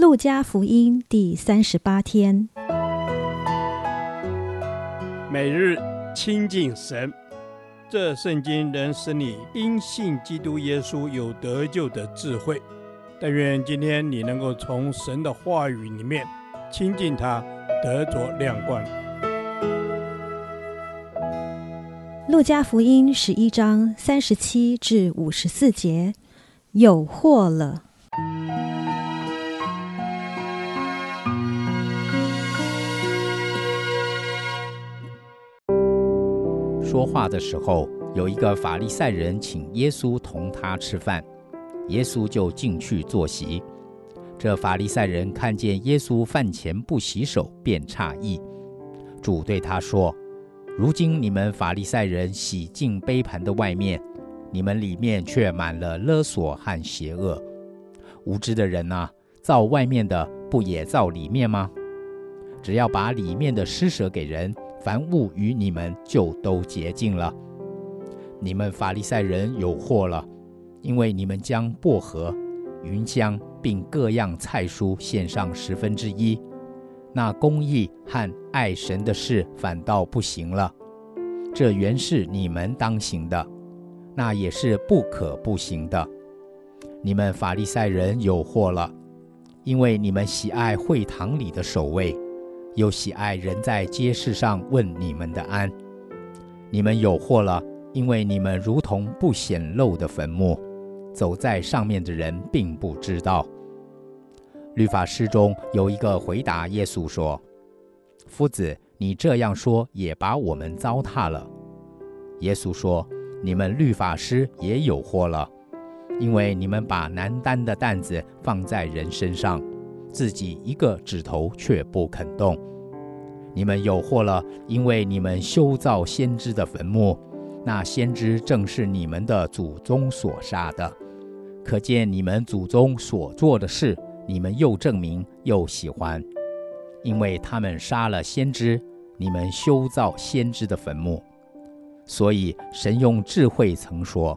路加福音第三十八天，每日亲近神，这圣经能使你因信基督耶稣有得救的智慧。但愿今天你能够从神的话语里面亲近他，得着亮光。路加福音十一章三十七至五十四节，有祸了。说话的时候，有一个法利赛人请耶稣同他吃饭，耶稣就进去坐席。这法利赛人看见耶稣饭前不洗手，便诧异。主对他说：“如今你们法利赛人洗净杯盘的外面，你们里面却满了勒索和邪恶。无知的人啊，造外面的不也造里面吗？只要把里面的施舍给人。”凡物与你们就都洁净了。你们法利赛人有祸了，因为你们将薄荷、芸香并各样菜蔬献上十分之一，那公义和爱神的事反倒不行了。这原是你们当行的，那也是不可不行的。你们法利赛人有祸了，因为你们喜爱会堂里的守卫。又喜爱人在街市上问你们的安，你们有祸了，因为你们如同不显露的坟墓，走在上面的人并不知道。律法师中有一个回答耶稣说：“夫子，你这样说也把我们糟蹋了。”耶稣说：“你们律法师也有祸了，因为你们把难担的担子放在人身上。”自己一个指头却不肯动，你们有祸了，因为你们修造先知的坟墓，那先知正是你们的祖宗所杀的。可见你们祖宗所做的事，你们又证明又喜欢，因为他们杀了先知，你们修造先知的坟墓。所以神用智慧曾说：“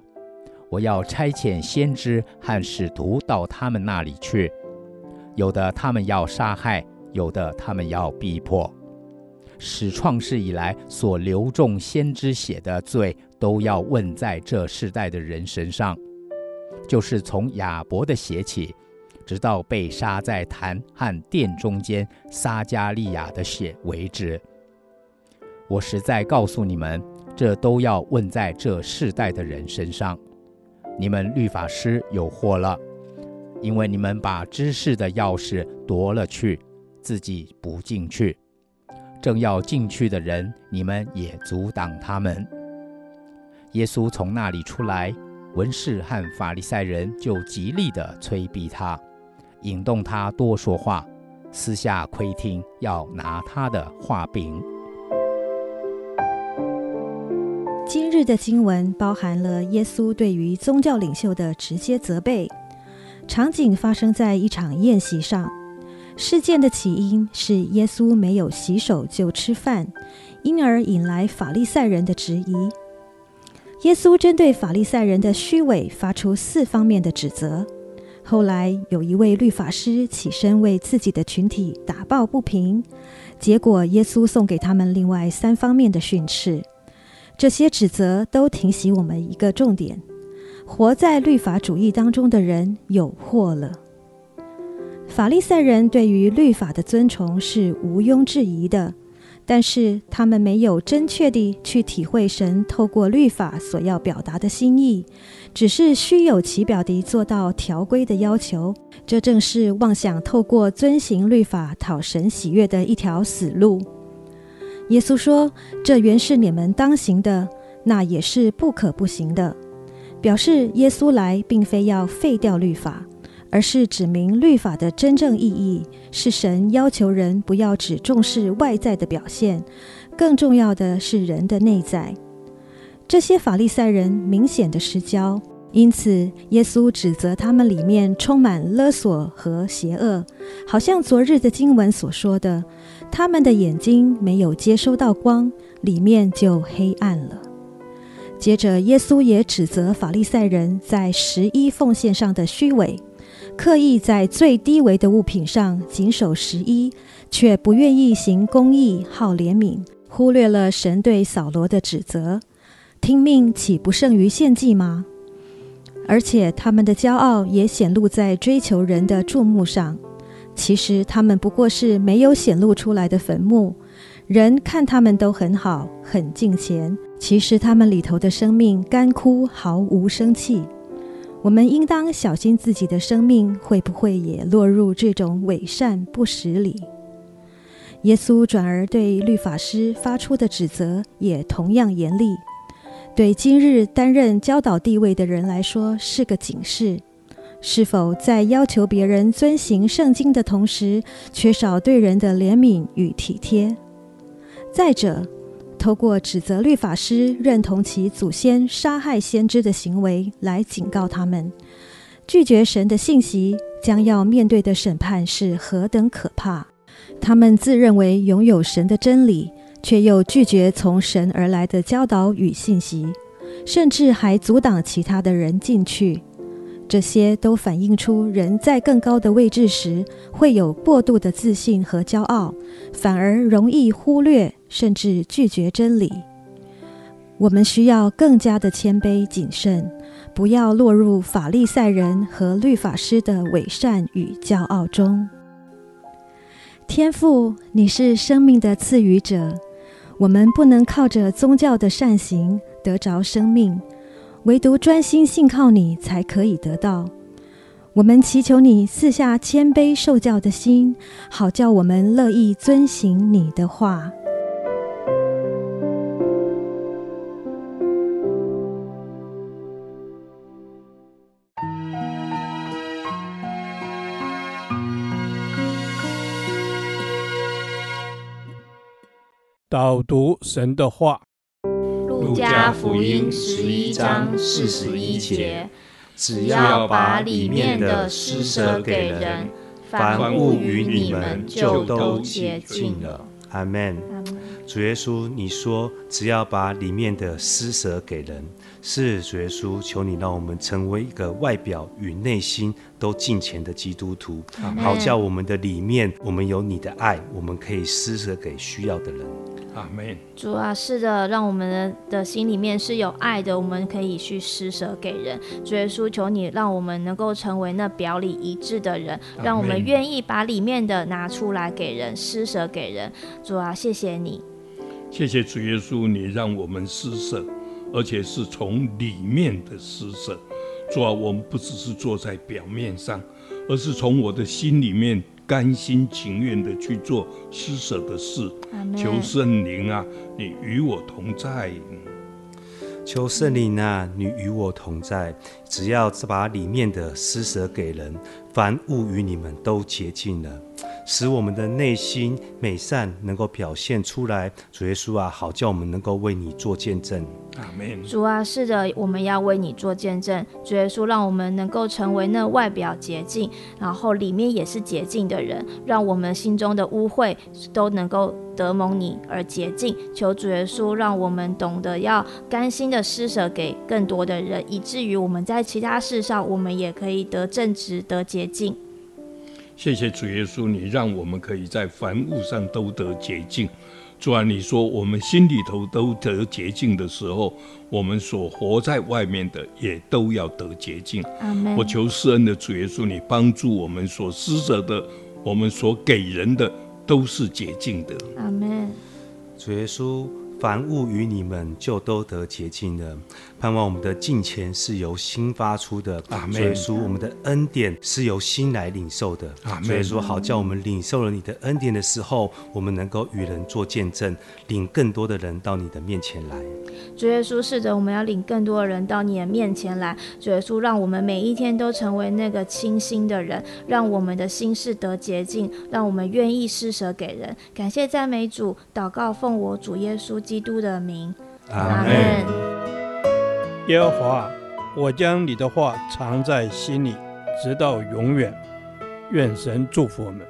我要差遣先知和使徒到他们那里去。”有的他们要杀害，有的他们要逼迫，始创世以来所流众先知血的罪，都要问在这世代的人身上，就是从亚伯的血起，直到被杀在坛和殿中间撒迦利亚的血为止。我实在告诉你们，这都要问在这世代的人身上。你们律法师有祸了。因为你们把知识的钥匙夺了去，自己不进去；正要进去的人，你们也阻挡他们。耶稣从那里出来，文士和法利赛人就极力的催逼他，引动他多说话，私下窥听，要拿他的话柄。今日的经文包含了耶稣对于宗教领袖的直接责备。场景发生在一场宴席上，事件的起因是耶稣没有洗手就吃饭，因而引来法利赛人的质疑。耶稣针对法利赛人的虚伪发出四方面的指责。后来有一位律法师起身为自己的群体打抱不平，结果耶稣送给他们另外三方面的训斥。这些指责都提醒我们一个重点。活在律法主义当中的人有祸了。法利赛人对于律法的尊崇是毋庸置疑的，但是他们没有真确地去体会神透过律法所要表达的心意，只是虚有其表地做到条规的要求。这正是妄想透过遵行律法讨神喜悦的一条死路。耶稣说：“这原是你们当行的，那也是不可不行的。”表示耶稣来并非要废掉律法，而是指明律法的真正意义是神要求人不要只重视外在的表现，更重要的是人的内在。这些法利赛人明显的失焦，因此耶稣指责他们里面充满勒索和邪恶，好像昨日的经文所说的，他们的眼睛没有接收到光，里面就黑暗了。接着，耶稣也指责法利赛人在十一奉献上的虚伪，刻意在最低微的物品上谨守十一，却不愿意行公义、好怜悯，忽略了神对扫罗的指责。听命岂不胜于献祭吗？而且他们的骄傲也显露在追求人的注目上。其实他们不过是没有显露出来的坟墓，人看他们都很好，很敬虔。其实他们里头的生命干枯，毫无生气。我们应当小心自己的生命会不会也落入这种伪善不实里。耶稣转而对律法师发出的指责也同样严厉，对今日担任教导地位的人来说是个警示。是否在要求别人遵行圣经的同时，缺少对人的怜悯与体贴？再者，透过指责律法师认同其祖先杀害先知的行为来警告他们，拒绝神的信息将要面对的审判是何等可怕！他们自认为拥有神的真理，却又拒绝从神而来的教导与信息，甚至还阻挡其他的人进去。这些都反映出人在更高的位置时会有过度的自信和骄傲，反而容易忽略甚至拒绝真理。我们需要更加的谦卑谨慎，不要落入法利赛人和律法师的伪善与骄傲中。天父，你是生命的赐予者，我们不能靠着宗教的善行得着生命。唯独专心信靠你，才可以得到。我们祈求你赐下谦卑受教的心，好叫我们乐意遵行你的话。导读神的话。路加福音十一章四十一节，只要把里面的施舍给人，凡物与你们就都接近了。阿门。主耶稣，你说只要把里面的施舍给人，是主耶稣，求你让我们成为一个外表与内心都敬虔的基督徒，好叫我们的里面，我们有你的爱，我们可以施舍给需要的人。阿门。主啊，是的，让我们的的心里面是有爱的，我们可以去施舍给人。主耶稣，求你让我们能够成为那表里一致的人，让我们愿意把里面的拿出来给人，施舍给人。主啊，谢谢你，谢谢主耶稣，你让我们施舍，而且是从里面的施舍。主啊，我们不只是坐在表面上，而是从我的心里面。甘心情愿的去做施舍的事，求圣灵啊，你与我同在。求圣灵啊，你与我同在。只要把里面的施舍给人，凡物与你们都洁净了。使我们的内心美善能够表现出来，主耶稣啊，好叫我们能够为你做见证。阿门。主啊，是的，我们要为你做见证。主耶稣，让我们能够成为那外表洁净，然后里面也是洁净的人，让我们心中的污秽都能够得蒙你而洁净。求主耶稣，让我们懂得要甘心的施舍给更多的人，以至于我们在其他事上，我们也可以得正直、得洁净。谢谢主耶稣，你让我们可以在凡物上都得洁净。主啊，你说我们心里头都得洁净的时候，我们所活在外面的也都要得洁净。阿门。我求施恩的主耶稣，你帮助我们所施舍的，我们所给人的都是洁净的。阿门。主耶稣。凡物与你们就都得洁净了。盼望我们的敬虔是由心发出的。阿门。耶稣，我们的恩典是由心来领受的。阿门。所以说，好叫我们领受了你的恩典的时候，我们能够与人做见证，领更多的人到你的面前来。主耶稣，是的，我们要领更多的人到你的面前来。主耶稣，让我们每一天都成为那个清新的人，让我们的心事得洁净，让我们愿意施舍给人。感谢赞美主，祷告奉我主耶稣基督的名，阿门。耶和华，我将你的话藏在心里，直到永远。愿神祝福我们。